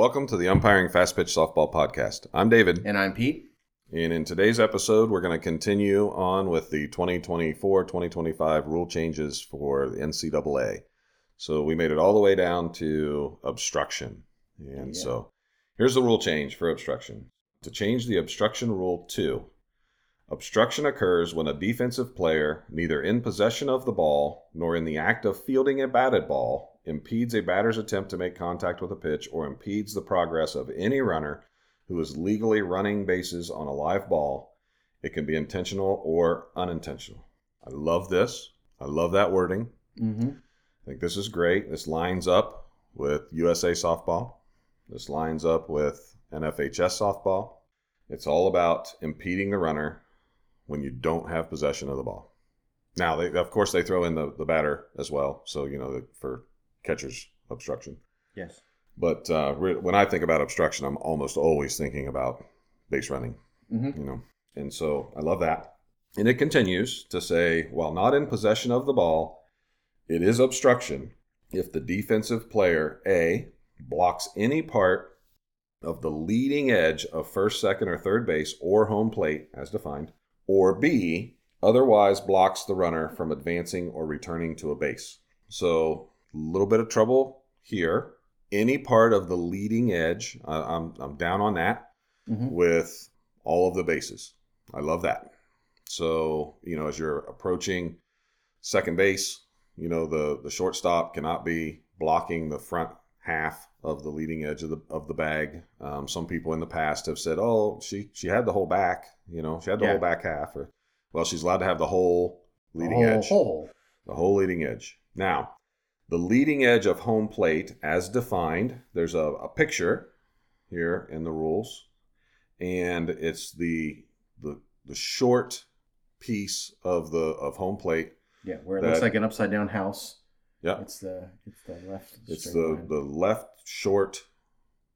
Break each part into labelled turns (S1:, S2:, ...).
S1: Welcome to the Umpiring Fast Pitch Softball Podcast. I'm David,
S2: And I'm Pete.
S1: and in today's episode, we're going to continue on with the 2024 2025 rule changes for the NCAA. So we made it all the way down to obstruction. And
S2: Yeah.
S1: so here's the rule change for obstruction. To change the obstruction rule to obstruction occurs when a defensive player, neither in possession of the ball nor in the act of fielding a batted ball, impedes a batter's attempt to make contact with a pitch or impedes the progress of any runner who is legally running bases on a live ball. It can be intentional or unintentional. I love this. I love that wording.
S2: Mm-hmm.
S1: I think this is great. This lines up with USA softball. This lines up with NFHS softball. It's all about impeding the runner when you don't have possession of the ball. Now, they, of course, they throw in the, the batter as well. So, you know, for catcher's obstruction.
S2: Yes.
S1: But uh, when I think about obstruction, I'm almost always thinking about base running
S2: Mm-hmm.
S1: you know. And so I love that. And it continues to say, while not in possession of the ball, it is obstruction if the defensive player A blocks any part of the leading edge of first, second, or third base or home plate as defined, or B otherwise blocks the runner from advancing or returning to a base. So a little bit of trouble here. Any part of the leading edge, I- I'm, I'm down on that
S2: Mm-hmm.
S1: with all of the bases. I love that. So, you know, as you're approaching second base, you know, the the shortstop cannot be blocking the front half of the leading edge of the of the bag. Um, some people in the past have said, "Oh, she she had the whole back, you know, she had the
S2: Yeah.
S1: whole back half." Or, well, she's allowed to have the whole leading
S2: whole,
S1: edge
S2: Whole.
S1: the whole leading edge. Now, the leading edge of home plate, as defined, there's a, a picture here in the rules, and it's the the the short piece of the of home plate.
S2: Yeah, where it
S1: That-
S2: looks like an upside down house.
S1: Yeah,
S2: It's the it's the left.
S1: it's the
S2: line.
S1: the left short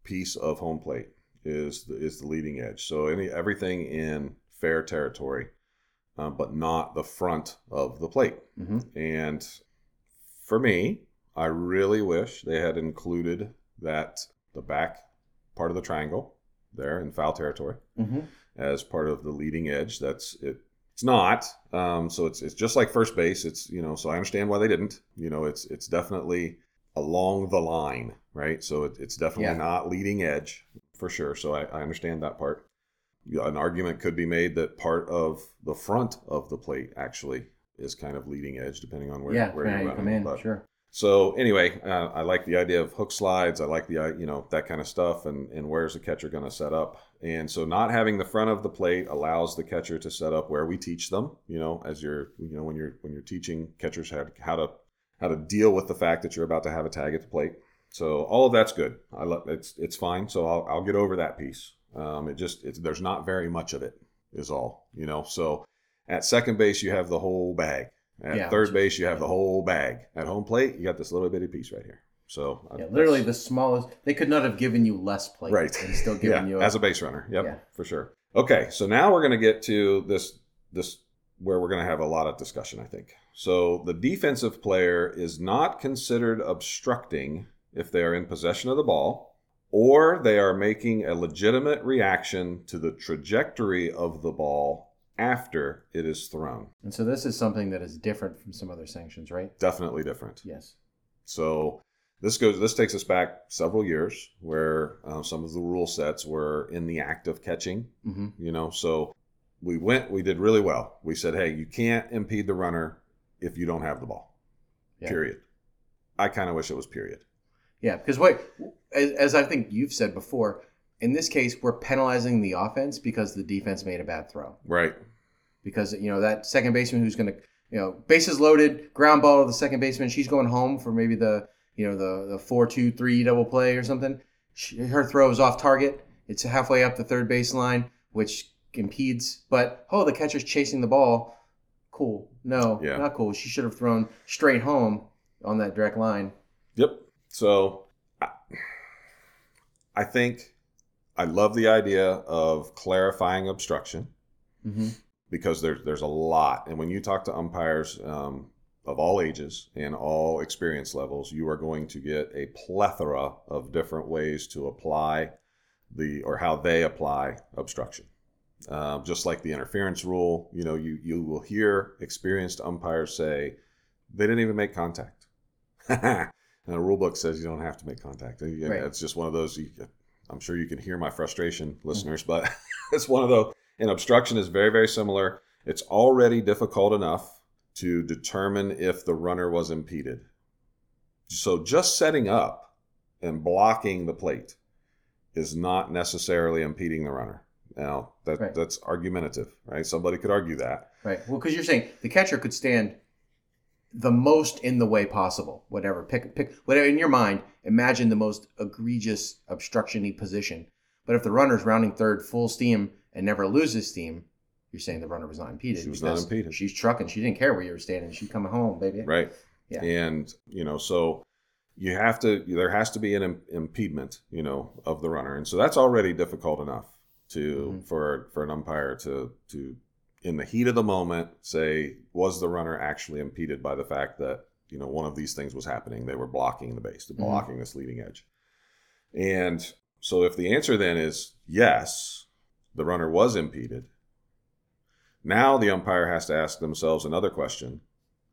S1: piece of home plate is the, is the leading edge. So any everything in fair territory, um, but not the front of the plate.
S2: Mhm.
S1: And for me, I really wish they had included that the back part of the triangle there in foul territory
S2: Mhm.
S1: as part of the leading edge. That's it. It's not. Um, so it's it's just like first base. It's you know. So I understand why they didn't. You know, it's it's definitely along the line, right? So it, it's definitely
S2: Yeah.
S1: not leading edge for sure. So I, I understand that part. An argument could be made that part of the front of the plate actually is kind of leading edge, depending on where
S2: yeah,
S1: where you're
S2: you come in.
S1: But-
S2: Sure.
S1: So anyway, uh, I like the idea of hook slides. I like the uh, you know that kind of stuff, and and where's the catcher going to set up? And so not having the front of the plate allows the catcher to set up where we teach them. You know, as you're you know when you're when you're teaching catchers how to, how to how to deal with the fact that you're about to have a tag at the plate. So all of that's good. I love it's it's fine. So I'll I'll get over that piece. Um, it just it's there's not very much of it is all you know. So at second base you have the whole bag. At
S2: Yeah,
S1: third base, you have the whole bag. At home plate, you got this little bitty piece right here. So uh,
S2: Yeah, literally the smallest. They could not have given you less plate.
S1: right,
S2: And still given
S1: yeah,
S2: you
S1: as a base runner. Yep,
S2: Yeah.
S1: for sure. Okay, so now we're going to get to this this where we're going to have a lot of discussion. I think so. The defensive player is not considered obstructing if they are in possession of the ball, or they are making a legitimate reaction to the trajectory of the ball after it is thrown.
S2: And so this is something that is different from some other sanctions, right?
S1: Definitely different.
S2: Yes.
S1: So this goes. This takes us back several years, where uh, some of the rule sets were in the act of catching.
S2: Mm-hmm.
S1: You know, so we went. We did really well. We said, hey, you can't impede the runner if you don't have the ball.
S2: Yeah.
S1: Period. I kind of wish it was period.
S2: Yeah, because wait, as, as I think you've said before, in this case, we're penalizing the offense because the defense made a bad throw.
S1: Right.
S2: Because you know that second baseman who's going to, you know, bases loaded, ground ball to the second baseman. She's going home for maybe the, you know, the the four two three double play or something. She, her throw is off target. It's halfway up the third baseline, which impedes. But oh, the catcher's chasing the ball. Cool. No,
S1: Yeah.
S2: not cool. She should have thrown straight home on that direct line.
S1: Yep. So I, I think I love the idea of clarifying obstruction.
S2: Mm-hmm.
S1: because there's there's a lot. And when you talk to umpires, um, of all ages and all experience levels, you are going to get a plethora of different ways to apply the or how they apply obstruction. Uh, just like the interference rule, you know, you you will hear experienced umpires say they didn't even make contact. and the rule book says you don't have to make contact.
S2: Right.
S1: It's just one of those. You, I'm sure you can hear my frustration, mm-hmm. listeners, but it's one of those. And obstruction is very very similar. It's already difficult enough to determine if the runner was impeded. So just setting up and blocking the plate is not necessarily impeding the runner. Now that
S2: Right.
S1: that's argumentative, right? Somebody could argue that.
S2: Right. Well, because you're saying the catcher could stand the most in the way possible. Whatever. Pick pick whatever in your mind. Imagine the most egregious obstructiony position. But if the runner's rounding third full steam and never loses steam, you're saying the runner was not impeded.
S1: She was not impeded.
S2: She's trucking. She didn't care where you were standing. She coming home, baby.
S1: right
S2: Yeah.
S1: and you know so you have to there has to be an Im- impediment you know of the runner and so that's already difficult enough to
S2: Mhm.
S1: for for an umpire to to in the heat of the moment say was the runner actually impeded by the fact that you know one of these things was happening they were blocking the base they're
S2: Mhm.
S1: blocking this leading edge and so if the answer then is yes the runner was impeded now the umpire has to ask themselves another question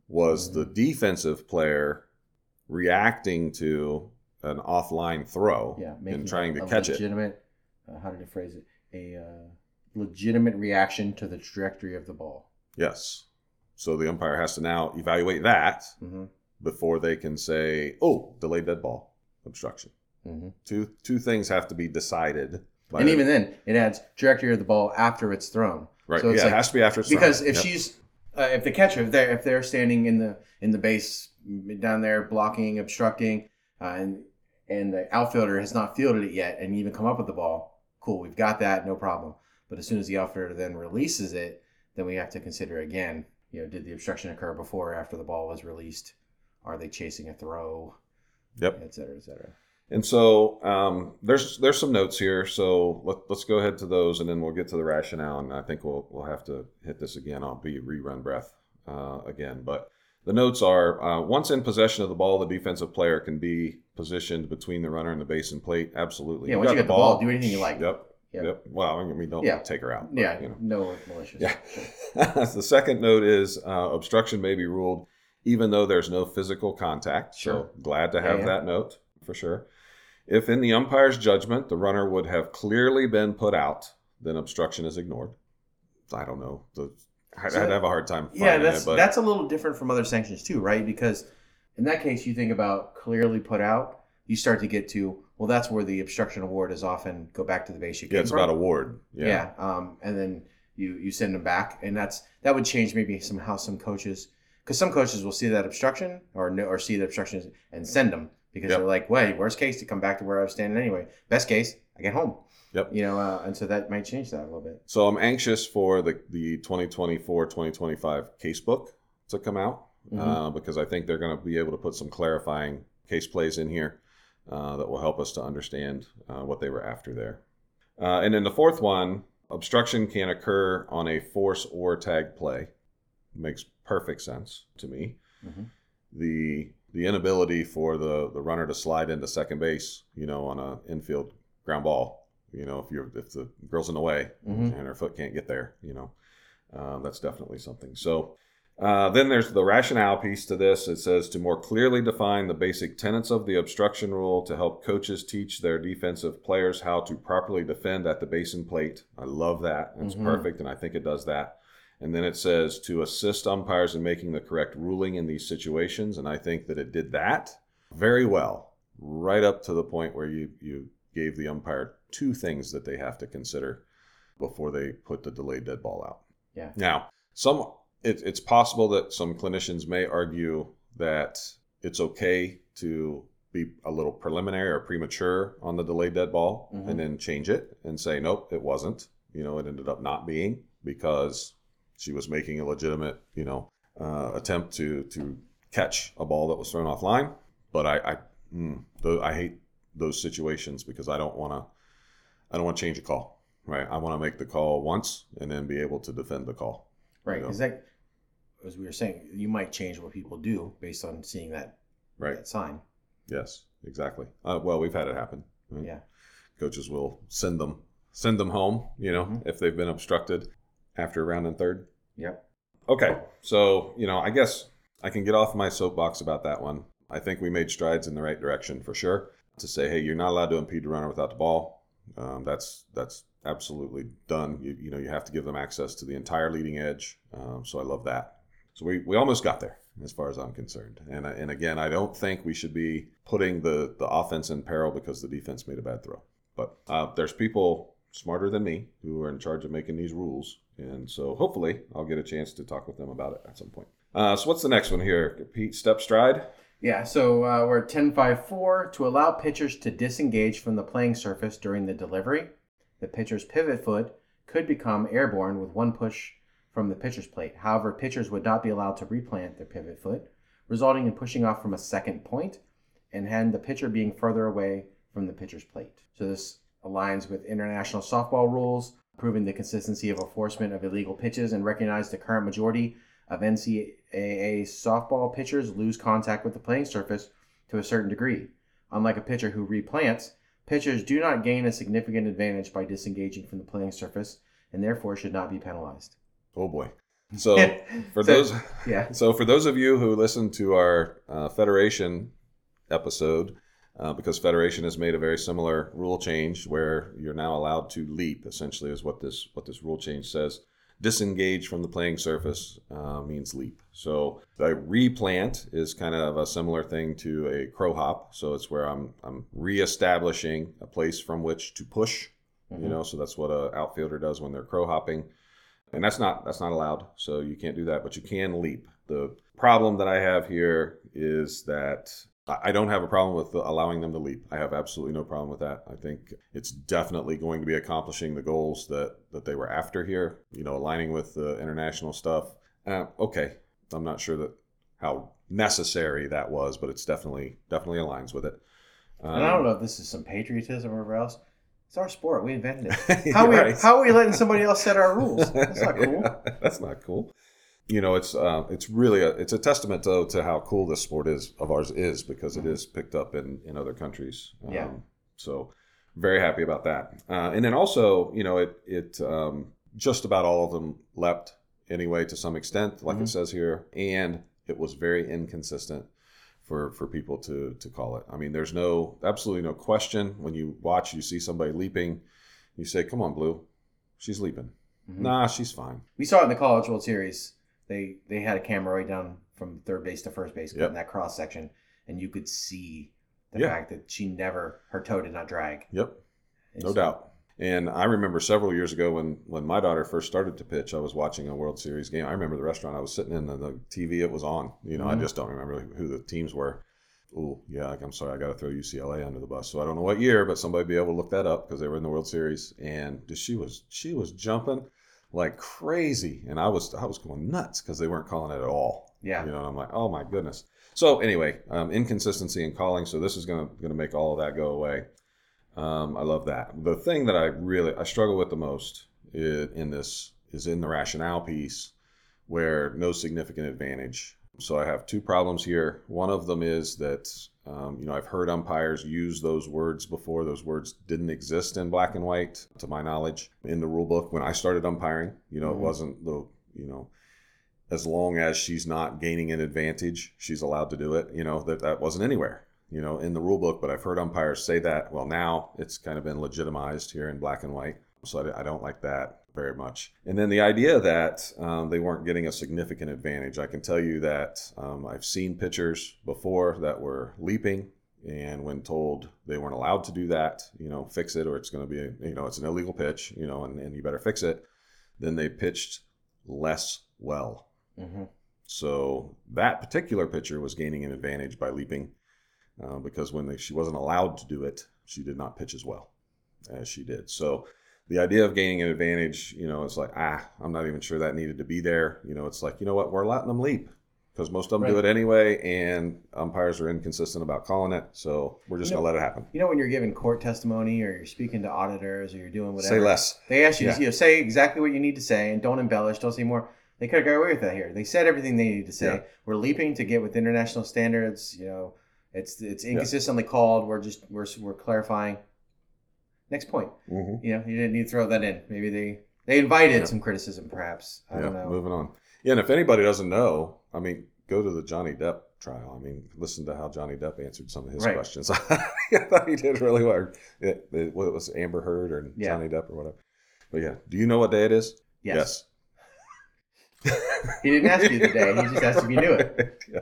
S1: was the defensive player reacting to an offline throw
S2: Yeah.
S1: and trying to catch it?
S2: legitimate, Uh, how did it phrase it? A uh, legitimate reaction to the trajectory of the ball.
S1: Yes. So the umpire has to now evaluate that
S2: hmm
S1: before they can say, "Oh, delayed dead ball, obstruction."
S2: hmm
S1: Two two things have to be decided.
S2: And
S1: the-
S2: even then, it adds trajectory of the ball after it's thrown.
S1: right,
S2: so it's
S1: yeah,
S2: like-
S1: it has to be after it's thrown.
S2: because if
S1: Yep.
S2: she's uh, if the catcher if they're if they're standing in the in the base down there blocking obstructing uh, and and the outfielder has not fielded it yet and even come up with the ball cool we've got that no problem but as soon as the outfielder then releases it then we have to consider again you know did the obstruction occur before or after the ball was released are they chasing a throw
S1: Yep.
S2: et cetera et cetera
S1: And so um, there's there's some notes here. So let, let's go ahead to those, and then we'll get to the rationale. And I think we'll we'll have to hit this again. I'll be rerun breath uh, again. But the notes are: uh, once in possession of the ball, the defensive player can be positioned between the runner and the base and plate. Absolutely.
S2: Yeah, once you get the ball, do anything you like.
S1: Yep.
S2: Yep.
S1: Yep. Well, I mean, don't
S2: Yeah.
S1: take her out. but,
S2: yeah
S1: You know.
S2: no malicious
S1: Yeah. The second note is uh, obstruction may be ruled even though there's no physical contact.
S2: Sure.
S1: So glad to have
S2: yeah.
S1: that note for sure. If in the umpire's judgment the runner would have clearly been put out, then obstruction is ignored. I don't know. The, I'd,
S2: So-
S1: I'd have a hard time.
S2: Yeah, that's
S1: it,
S2: that's a little different from other sanctions too, right? Because in that case, you think about clearly put out. You start to get to well, that's where the obstruction award is often go back to the base you came
S1: yeah, it's
S2: from.
S1: about award. Yeah.
S2: yeah. um, and then you you send them back, and that's that would change maybe some how some coaches because some coaches will see that obstruction or no or see the obstruction and send them because
S1: Yep.
S2: they're like, wait, worst case to come back to where I was standing anyway. Best case, I get home.
S1: Yep.
S2: You know, uh, and so that might change that a little bit.
S1: So I'm anxious for the, the 2024-2025 casebook to come out
S2: Mhm.
S1: uh, because I think they're going to be able to put some clarifying case plays in here uh, that will help us to understand uh, what they were after there. Uh, and then the fourth one, obstruction can occur on a force or tag play. Makes perfect sense to me.
S2: Mhm.
S1: The the inability for the, the runner to slide into second base, you know, on a infield ground ball, you know, if you're if the girl's in the way
S2: Mhm.
S1: and her foot can't get there, you know, uh, that's definitely something. So uh, then there's the rationale piece to this. It says to more clearly define the basic tenets of the obstruction rule to help coaches teach their defensive players how to properly defend at the basin plate. I love that. It's
S2: Mhm.
S1: perfect, and I think it does that. And then it says to assist umpires in making the correct ruling in these situations, and I think that it did that very well, right up to the point where you you gave the umpire two things that they have to consider before they put the delayed dead ball out.
S2: Yeah.
S1: Now, some it, it's possible that some clinicians may argue that it's okay to be a little preliminary or premature on the delayed dead ball
S2: Mhm.
S1: and then change it and say nope it wasn't. You know it ended up not being because she was making a legitimate you know uh, attempt to to catch a ball that was thrown offline. But i i mm, tho- i hate those situations because i don't want to i don't want to change a call right? I want to make the call once and then be able to defend the call
S2: Right, because that as we were saying, you might change what people do based on seeing that
S1: Right.
S2: that sign.
S1: Yes, exactly. Uh, well, we've had it happen.
S2: Yeah.
S1: Coaches will send them send them home, you know,
S2: Mhm.
S1: if they've been obstructed after round and third.
S2: Yep.
S1: Okay. So, you know, I guess I can get off my soapbox about that one. I think we made strides in the right direction for sure. To say, hey, you're not allowed to impede the runner without the ball. Um, that's that's absolutely done. You, you know, you have to give them access to the entire leading edge. Um, so I love that. So we, we almost got there as far as I'm concerned. And and again, I don't think we should be putting the the offense in peril because the defense made a bad throw. But uh, there's people smarter than me who are in charge of making these rules, and so hopefully I'll get a chance to talk with them about it at some point. Uh, so what's the next one here, Pete? Step stride.
S2: Yeah, so uh, we're at 10.5.4 to allow pitchers to disengage from the playing surface during the delivery. The pitcher's pivot foot could become airborne with one push from the pitcher's plate. However, pitchers would not be allowed to replant their pivot foot, resulting in pushing off from a second point and had the pitcher being further away from the pitcher's plate. So this aligns with international softball rules, proving the consistency of enforcement of illegal pitches and recognize the current majority of NCAA softball pitchers lose contact with the playing surface to a certain degree. Unlike a pitcher who replants, pitchers do not gain a significant advantage by disengaging from the playing surface and therefore should not be penalized.
S1: Oh boy. So for
S2: So-
S1: those
S2: Yeah.
S1: So, for those of you who listened to our uh, Federation episode, uh, because Federation has made a very similar rule change where you're now allowed to leap. Essentially, is what this what this rule change says. Disengage from the playing surface uh, means leap. So, a replant is kind of a similar thing to a crow hop. So, it's where I'm I'm reestablishing a place from which to push. You know, so that's what a outfielder does when they're crow hopping and that's not that's not allowed so you can't do that but you can leap the problem that i have here is that i don't have a problem with allowing them to leap i have absolutely no problem with that i think it's definitely going to be accomplishing the goals that that they were after here you know aligning with the international stuff uh, okay i'm not sure that how necessary that was but it's definitely definitely aligns with it Um,
S2: And I don't know if this is some patriotism or whatever else. It's our sport. We invented it. How, we,
S1: Right.
S2: how are we letting somebody else set our rules? That's not cool.
S1: Yeah, that's not cool. You know, it's uh, it's really a it's a testament though to how cool this sport is of ours is because it is picked up in in other countries. Um,
S2: Yeah.
S1: So very happy about that. Uh, and then also, you know, it it um, just about all of them leapt anyway to some extent, like
S2: Mhm.
S1: it says here, and it was very inconsistent for for people to to call it. I mean, there's no absolutely no question when you watch, you see somebody leaping, you say, "Come on, Blue, she's leaping."
S2: Mhm.
S1: Nah, she's fine.
S2: We saw it in the College World Series. They they had a camera right down from third base to first base
S1: Yep.
S2: in that cross section, and you could see the
S1: Yeah.
S2: fact that she never her toe did not drag.
S1: Yep, no doubt. And I remember several years ago when when my daughter first started to pitch, I was watching a World Series game. I remember the restaurant I was sitting in, and the TV it was on. You know, I
S2: Mhm.
S1: just don't remember who the teams were. Oh, yeah, like, I'm sorry, I got to throw UCLA under the bus. So I don't know what year, but somebody be able to look that up because they were in the World Series, and she was she was jumping like crazy, and I was I was going nuts because they weren't calling it at all.
S2: Yeah.
S1: You know, I'm like, oh my goodness. So anyway, um, inconsistency in calling. So this is gonna gonna make all of that go away. Um, I love that. The thing that I really I struggle with the most in, in this is in the rationale piece, where no significant advantage. So I have two problems here. One of them is that um, you know I've heard umpires use those words before. Those words didn't exist in black and white, to my knowledge, in the rule book when I started umpiring. You know,
S2: Mhm.
S1: it wasn't the you know as long as she's not gaining an advantage, she's allowed to do it. You know, that that wasn't anywhere, you know, in the rule book, but I've heard umpires say that. Well, now it's kind of been legitimized here in black and white. So I, I don't like that very much. And then the idea that um, they weren't getting a significant advantage. I can tell you that um, I've seen pitchers before that were leaping. And when told they weren't allowed to do that, you know, fix it or it's going to be, a, you know, it's an illegal pitch, you know, and, and you better fix it, then they pitched less well.
S2: hmm
S1: So that particular pitcher was gaining an advantage by leaping uh, because when they, she wasn't allowed to do it, she did not pitch as well as she did. So the idea of gaining an advantage, you know, it's like, ah, I'm not even sure that needed to be there. You know, it's like, you know what, we're letting them leap because most of them do it anyway, and umpires are inconsistent about calling it. So we're just
S2: You know-
S1: going to let it happen.
S2: You know when you're giving court testimony or you're speaking to auditors or you're doing whatever.
S1: Say less.
S2: They ask you
S1: Yeah.
S2: to you know, say exactly what you need to say and don't embellish. Don't say more. They could have got away with that here. They said everything they needed to say.
S1: Yeah.
S2: We're leaping to get with international standards. You know, it's it's inconsistently called. We're just we're we're clarifying. Next point.
S1: Mm-hmm.
S2: You know, you didn't need to throw that in. Maybe they they invited
S1: Yeah.
S2: some criticism, perhaps. I
S1: yeah,
S2: don't know.
S1: moving on. Yeah, and if anybody doesn't know, I mean, go to the Johnny Depp trial. I mean, listen to how Johnny Depp answered some of his
S2: Right.
S1: questions. I thought he did really well. It, it, what was Amber Heard or
S2: Yeah.
S1: Johnny Depp or whatever. But yeah, do you know what day it is?
S2: Yes. He didn't ask you the day. He just asked if you knew it.
S1: yeah.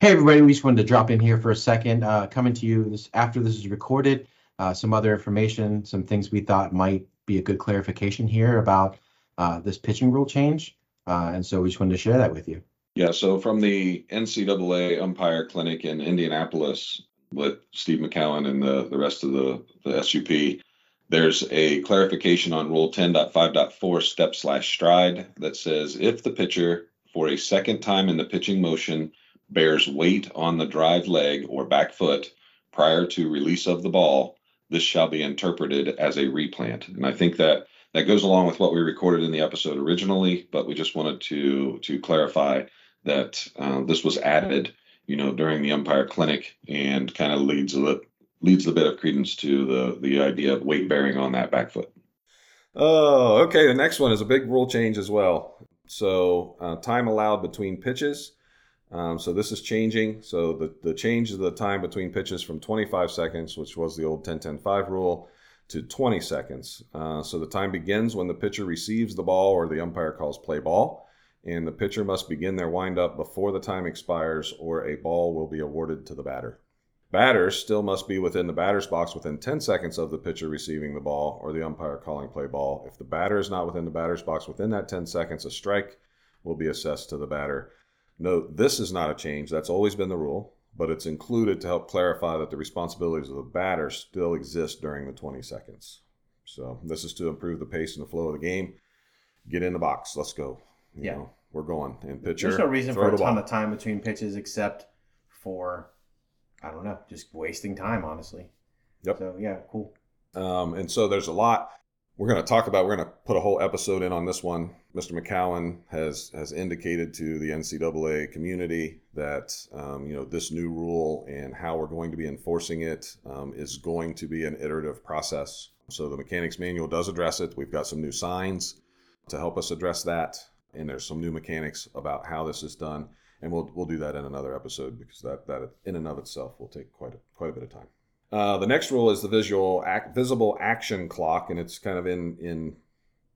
S3: Hey, everybody, we just wanted to drop in here for a second. Uh, coming to you this, after this is recorded, uh, some other information, some things we thought might be a good clarification here about uh, this pitching rule change. Uh, and so we just wanted to share that with you.
S4: Yeah, so from the NCAA umpire clinic in Indianapolis with Steve McCowan and the, the rest of the, the SUP, there's a clarification on Rule 10.5.4 step slash stride that says if the pitcher, for a second time in the pitching motion, bears weight on the drive leg or back foot prior to release of the ball, this shall be interpreted as a replant. And I think that that goes along with what we recorded in the episode originally, but we just wanted to to clarify that uh, this was added, you know, during the umpire clinic and kind of leads the leads a bit of credence to the the idea of weight bearing on that back foot.
S1: Oh, okay. The next one is a big rule change as well. So, uh, time allowed between pitches. Um, so, this is changing. So, the, the change of the time between pitches from 25 seconds, which was the old 10 10 5 rule, to 20 seconds. Uh, so, the time begins when the pitcher receives the ball or the umpire calls play ball. And the pitcher must begin their windup before the time expires, or a ball will be awarded to the batter. Batters still must be within the batter's box within 10 seconds of the pitcher receiving the ball or the umpire calling play ball. If the batter is not within the batter's box within that 10 seconds, a strike will be assessed to the batter. Note, this is not a change. That's always been the rule, but it's included to help clarify that the responsibilities of the batter still exist during the 20 seconds. So, this is to improve the pace and the flow of the game. Get in the box. Let's go. You
S2: Yeah.
S1: know, we're going. And pitcher,
S2: There's no reason for a ton
S1: ball.
S2: of time between pitches except for, I don't know, just wasting time, honestly.
S1: Yep.
S2: So, yeah, cool.
S1: Um, and so there's a lot we're going to talk about. We're going to put a whole episode in on this one. Mr. McCowan has has indicated to the NCAA community that um, you know this new rule and how we're going to be enforcing it um, is going to be an iterative process. So the mechanics manual does address it. We've got some new signs to help us address that, and there's some new mechanics about how this is done. And we'll we'll do that in another episode because that that in and of itself will take quite a, quite a bit of time. Uh, the next rule is the visual visible action clock, and it's kind of in in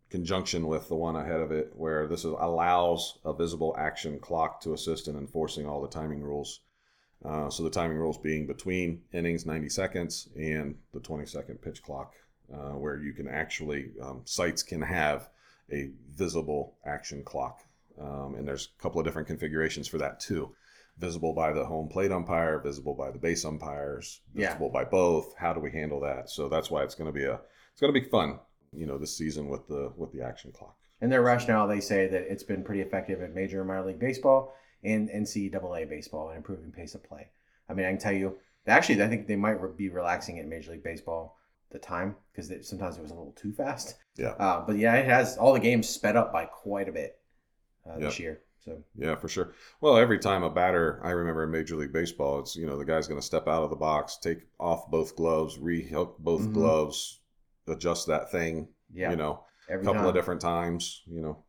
S1: conjunction with the one ahead of it, where this is, allows a visible action clock to assist in enforcing all the timing rules. Uh, so the timing rules being between innings, 90 seconds, and the 20 second pitch clock, uh, where you can actually um, sites can have a visible action clock, um, and there's a couple of different configurations for that too visible by the home plate umpire, visible by the base umpires,
S2: Yeah.
S1: visible by both. How do we handle that? So that's why it's going to be a it's going to be fun, you know, this season with the with the action clock.
S2: And their rationale, they say that it's been pretty effective in major and minor league baseball and NCAA baseball in improving pace of play. I mean, I can tell you, actually, I think they might be relaxing it in Major League Baseball the time because sometimes it was a little too fast.
S1: Yeah.
S2: Uh, but yeah, it has all the games sped up by quite a bit uh, this year. So
S1: Yeah, for sure. Well, every time a batter, I remember in Major League Baseball, it's you know the guy's going to step out of the box, take off both gloves, rehook both
S2: Mhm.
S1: gloves, adjust that thing,
S2: yeah,
S1: you know, a couple
S2: time.
S1: of different times, you know,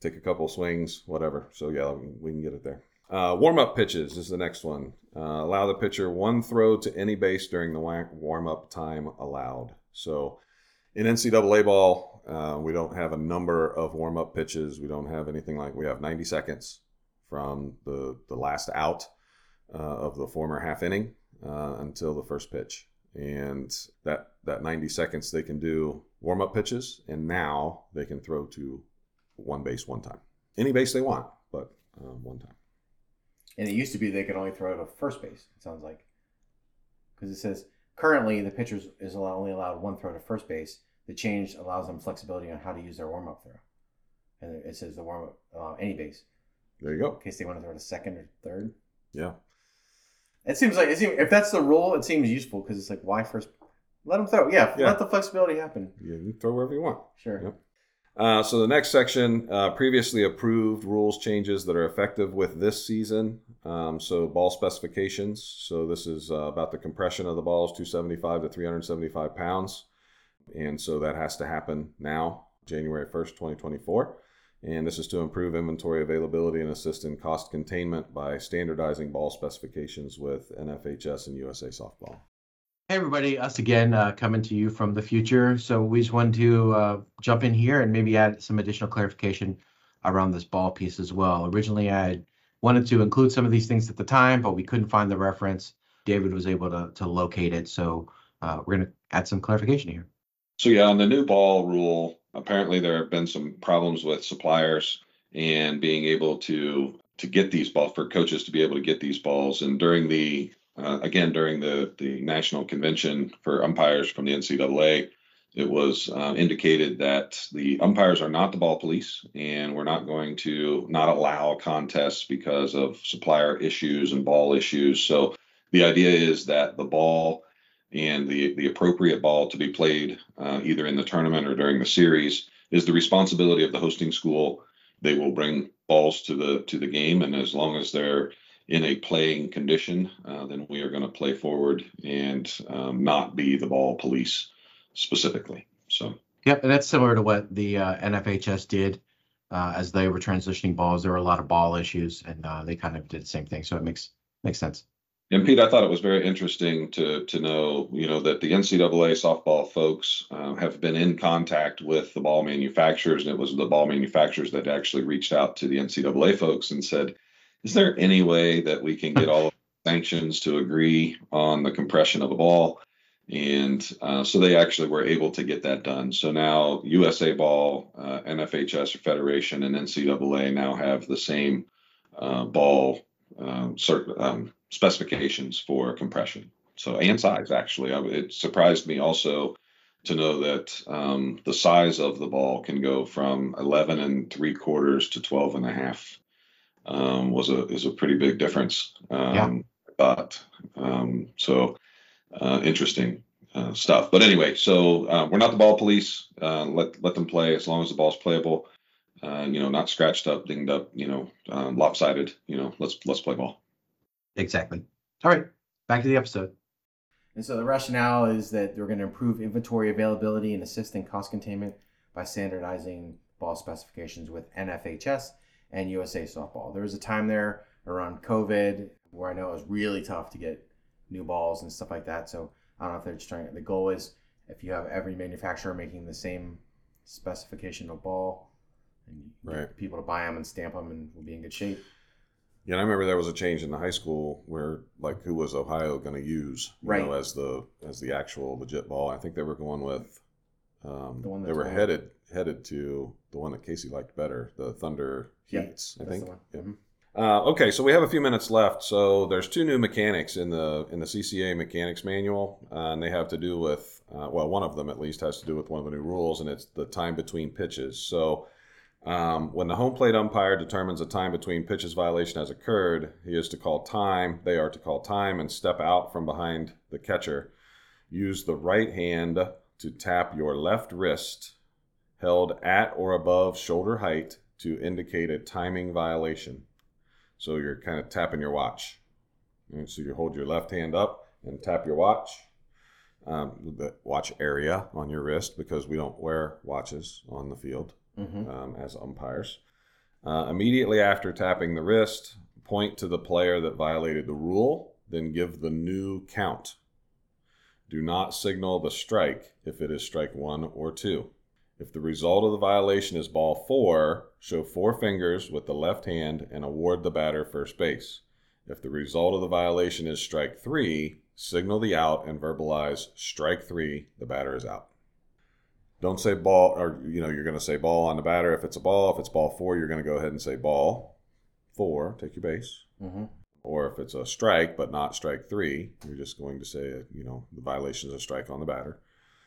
S1: take a couple swings, whatever. So yeah, we can get it there. Uh, warm up pitches is the next one. Uh, allow the pitcher one throw to any base during the warm up time allowed. So in NCAA ball, uh, we don't have a number of warm up pitches. We don't have anything like we have 90 seconds from the the last out uh, of the former half inning uh, until the first pitch, and that that 90 seconds they can do warm up pitches, and now they can throw to one base one time, any base they want, but um, one time.
S2: And it used to be they could only throw to first base. It sounds like because it says currently the pitcher is only allowed one throw to first base. The change allows them flexibility on how to use their warm up throw, and it says the warm up uh, any base
S1: There you go.
S2: in case they want to throw to second or third.
S1: Yeah.
S2: It seems like it seems, if that's the rule, it seems useful because it's like why first let them throw. Yeah,
S1: Yeah.
S2: let the flexibility happen.
S1: Yeah, you can throw wherever you want.
S2: Sure.
S1: Yep. Uh, so the next section, uh, previously approved rules changes that are effective with this season. Um, so ball specifications. So this is uh, about the compression of the balls, 275 to 375 pounds, and so that has to happen now, January 1st, 2024. And this is to improve inventory availability and assist in cost containment by standardizing ball specifications with NFHS and USA Softball.
S3: Hey everybody, us again uh, coming to you from the future. So we just wanted to uh, jump in here and maybe add some additional clarification around this ball piece as well. Originally, I wanted to include some of these things at the time, but we couldn't find the reference. David was able to, to locate it. So uh, we're going to add some clarification here.
S4: So yeah, on the new ball rule, apparently there have been some problems with suppliers and being able to to get these balls for coaches to be able to get these balls. And during the uh, again during the the national convention for umpires from the NCAA, it was uh, indicated that the umpires are not the ball police, and we're not going to not allow contests because of supplier issues and ball issues. So the idea is that the ball and the the appropriate ball to be played uh, either in the tournament or during the series is the responsibility of the hosting school. They will bring balls to the to the game, and as long as they're in a playing condition, uh, then we are going to play forward and um, not be the ball police specifically. So.
S3: Yep, and that's similar to what the uh, NFHS did uh, as they were transitioning balls. There were a lot of ball issues, and uh, they kind of did the same thing. So it makes makes sense.
S4: And Pete, I thought it was very interesting to to know, you know, that the NCAA softball folks uh, have been in contact with the ball manufacturers, and it was the ball manufacturers that actually reached out to the NCAA folks and said, "Is there any way that we can get all sanctions to agree on the compression of a ball?" And uh, so they actually were able to get that done. So now USA Ball, uh, NFHS Federation, and NCAA now have the same uh, ball um, cert, um, specifications for compression. So and size actually, I, it surprised me also to know that um, the size of the ball can go from 11 and three quarters to 12 and a half. Um, was a is a pretty big difference. Um, yeah. But um, so uh, interesting uh, stuff. But anyway, so uh, we're not the ball police. Uh, let let them play as long as the ball's playable. Uh, you know, not scratched up, dinged up. You know, um, lopsided. You know, let's let's play ball.
S3: Exactly. All right, back to the episode.
S2: And so the rationale is that they're going to improve inventory availability and assist in cost containment by standardizing ball specifications with NFHS and USA Softball. There was a time there around COVID where I know it was really tough to get new balls and stuff like that. So I don't know if they're just trying. The goal is if you have every manufacturer making the same specification of ball, and right. people to buy them and stamp them, and we'll be in good shape.
S1: Yeah, I remember there was a change in the high school where like who was Ohio going to use right. know, as the as the actual legit ball. I think they were going with um, the one they were headed headed to the one that Casey liked better, the Thunder Heats. I think. Yeah. Mm-hmm. Uh, okay, so we have a few minutes left. So there's two new mechanics in the in the CCA mechanics manual, uh, and they have to do with uh, well, one of them at least has to do with one of the new rules, and it's the time between pitches. So um, when the home plate umpire determines a time between pitches violation has occurred, he is to call time. They are to call time and step out from behind the catcher. Use the right hand to tap your left wrist, held at or above shoulder height, to indicate a timing violation. So you're kind of tapping your watch. And so you hold your left hand up and tap your watch, um, the watch area on your wrist, because we don't wear watches on the field mm-hmm. um, as umpires. Uh, immediately after tapping the wrist, point to the player that violated the rule, then give the new count. Do not signal the strike if it is strike one or two. If the result of the violation is ball four, show four fingers with the left hand and award the batter first base. If the result of the violation is strike three, signal the out and verbalize strike three, the batter is out. Don't say ball, or you know, you're going to say ball on the batter if it's a ball. If it's ball four, you're going to go ahead and say ball four, take your base. Mm-hmm. Or if it's a strike but not strike three, you're just going to say, you know, the violation is a strike on the batter,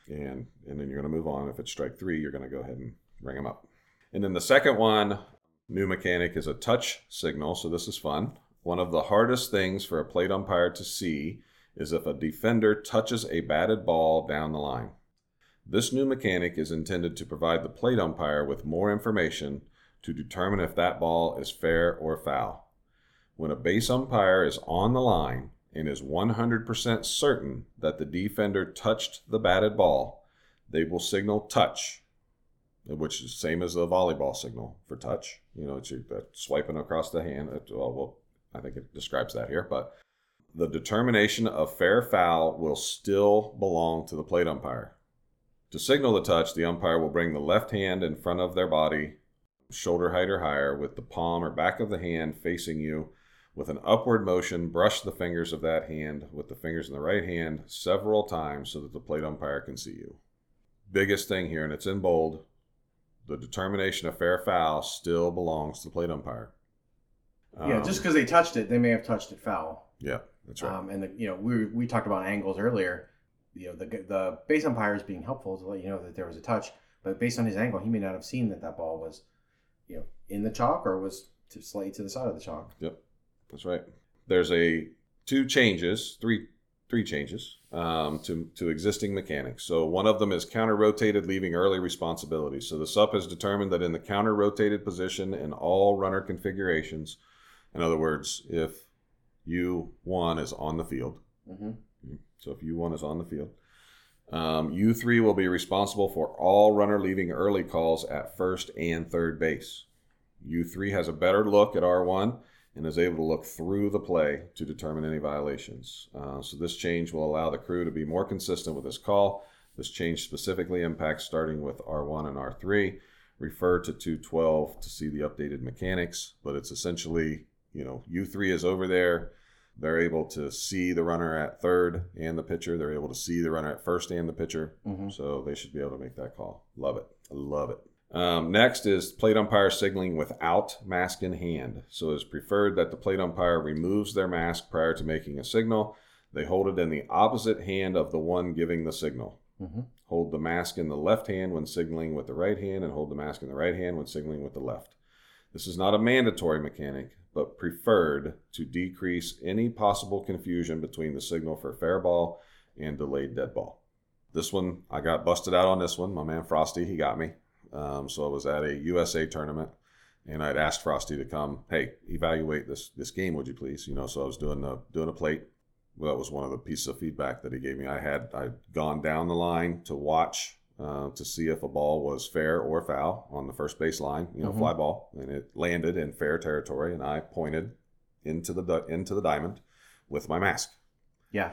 S1: and and then you're going to move on. If it's strike three, you're going to go ahead and ring them up. And then the second one, new mechanic, is a touch signal. So this is fun. One of the hardest things for a plate umpire to see is if a defender touches a batted ball down the line. This new mechanic is intended to provide the plate umpire with more information to determine if that ball is fair or foul. When a base umpire is on the line and is 100% certain that the defender touched the batted ball, they will signal touch, which is the same as the volleyball signal for touch. You know, it's your, uh, swiping across the hand. It, well, well, I think it describes that here, but the determination of fair foul will still belong to the plate umpire. To signal the touch, the umpire will bring the left hand in front of their body, shoulder height or higher, with the palm or back of the hand facing you. With an upward motion, brush the fingers of that hand with the fingers in the right hand several times so that the plate umpire can see you. Biggest thing here, and it's in bold the determination of fair foul still belongs to the plate umpire.
S2: yeah,
S1: Um,
S2: just because they touched it, they may have touched it foul.
S1: yeah, that's right.
S2: Um, and the, you know, we we talked about angles earlier. You know, the the base umpire is being helpful to let you know that there was a touch, but based on his angle, he may not have seen that that ball was, you know, in the chalk or was to slightly to the side of the chalk.
S1: Yep, that's right. There's a two changes, three three changes um, to to existing mechanics. So one of them is counter rotated, leaving early responsibility. So the SUP has determined that in the counter rotated position in all runner configurations, in other words, if U one is on the field,
S2: Mm-hmm.
S1: So if U one is on the field, um, U three will be responsible for all runner leaving early calls at first and third base. U three has a better look at R one and is able to look through the play to determine any violations. Uh, so this change will allow the crew to be more consistent with this call. This change specifically impacts starting with R1 and R3. Refer to 212 to see the updated mechanics, but it's essentially, you know, U3 is over there. They're able to see the runner at third and the pitcher. They're able to see the runner at first and the pitcher.
S2: Mm-hmm.
S1: So they should be able to make that call. Love it. I love it. Um, next is plate umpire signaling without mask in hand. So it's preferred that the plate umpire removes their mask prior to making a signal. They hold it in the opposite hand of the one giving the signal.
S2: Mm-hmm.
S1: Hold the mask in the left hand when signaling with the right hand, and hold the mask in the right hand when signaling with the left. This is not a mandatory mechanic, but preferred to decrease any possible confusion between the signal for fair ball and delayed dead ball. This one, I got busted out on this one. My man Frosty, he got me. Um, so I was at a USA tournament, and I'd asked Frosty to come. Hey, evaluate this this game, would you please? You know, so I was doing a doing a plate. Well, that was one of the pieces of feedback that he gave me. I had I'd gone down the line to watch uh, to see if a ball was fair or foul on the first base line. You know,
S2: Mhm.
S1: fly ball, and it landed in fair territory, and I pointed into the into the diamond with my mask
S2: Yeah.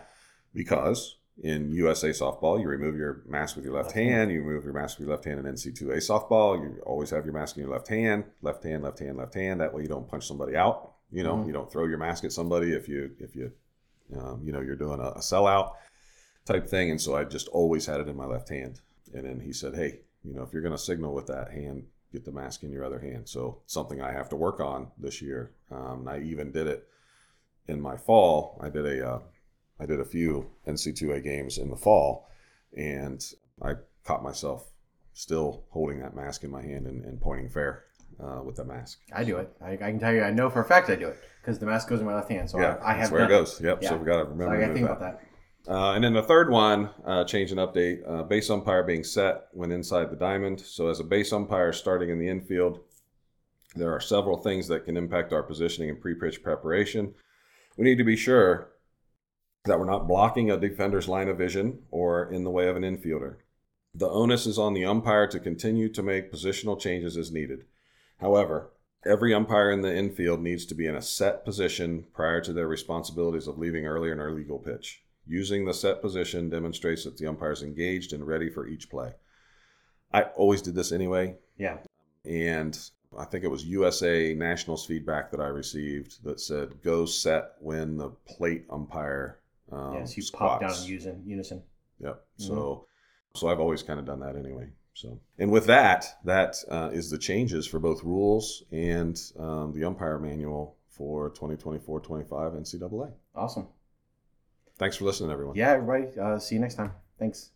S1: because in USA softball, you remove your mask with your left
S2: Left
S1: hand,
S2: hand.
S1: you remove your mask with your left hand. In NC2A softball, you always have your mask in your left hand, left hand, left hand, left hand. That way, you don't punch somebody out. You know,
S2: Mhm.
S1: you don't throw your mask at somebody if you if you um, you know you're doing a, a sellout type thing. And so I just always had it in my left hand. And then he said, hey, you know, if you're going to signal with that hand, get the mask in your other hand. So something I have to work on this year. Um, I even did it in my fall. I did a uh, I did a few NC2A games in the fall, and I caught myself still holding that mask in my hand and, and pointing fair uh, with the mask.
S2: I do it. I, I can tell you, I know for a fact I do it because the mask goes in my left hand. So
S1: yeah,
S2: I, I have
S1: that's where it goes. Yep.
S2: Yeah.
S1: So we got to
S2: So
S1: remember.
S2: I got to think
S1: that.
S2: about that.
S1: Uh, and then the third one, uh, change and update, uh, base umpire being set when inside the diamond. So as a base umpire starting in the infield, there are several things that can impact our positioning and pre-pitch preparation. We need to be sure that we're not blocking a defender's line of vision or in the way of an infielder. The onus is on the umpire to continue to make positional changes as needed. However, every umpire in the infield needs to be in a set position prior to their responsibilities of leaving early in our legal pitch. Using the set position demonstrates that the umpire is engaged and ready for each play. I always did this anyway,
S2: Yeah.
S1: and I think it was USA Nationals feedback that I received that said go set when the plate umpire um,
S2: yes, you pop down using unison.
S1: Yep.
S2: Mhm.
S1: So, so I've always kind of done that anyway. So, and with that, that uh, is the changes for both rules and um, the umpire manual for 2024-25 NCAA.
S2: Awesome.
S1: Thanks for listening, everyone.
S2: Yeah, everybody. Uh, see you next time. Thanks.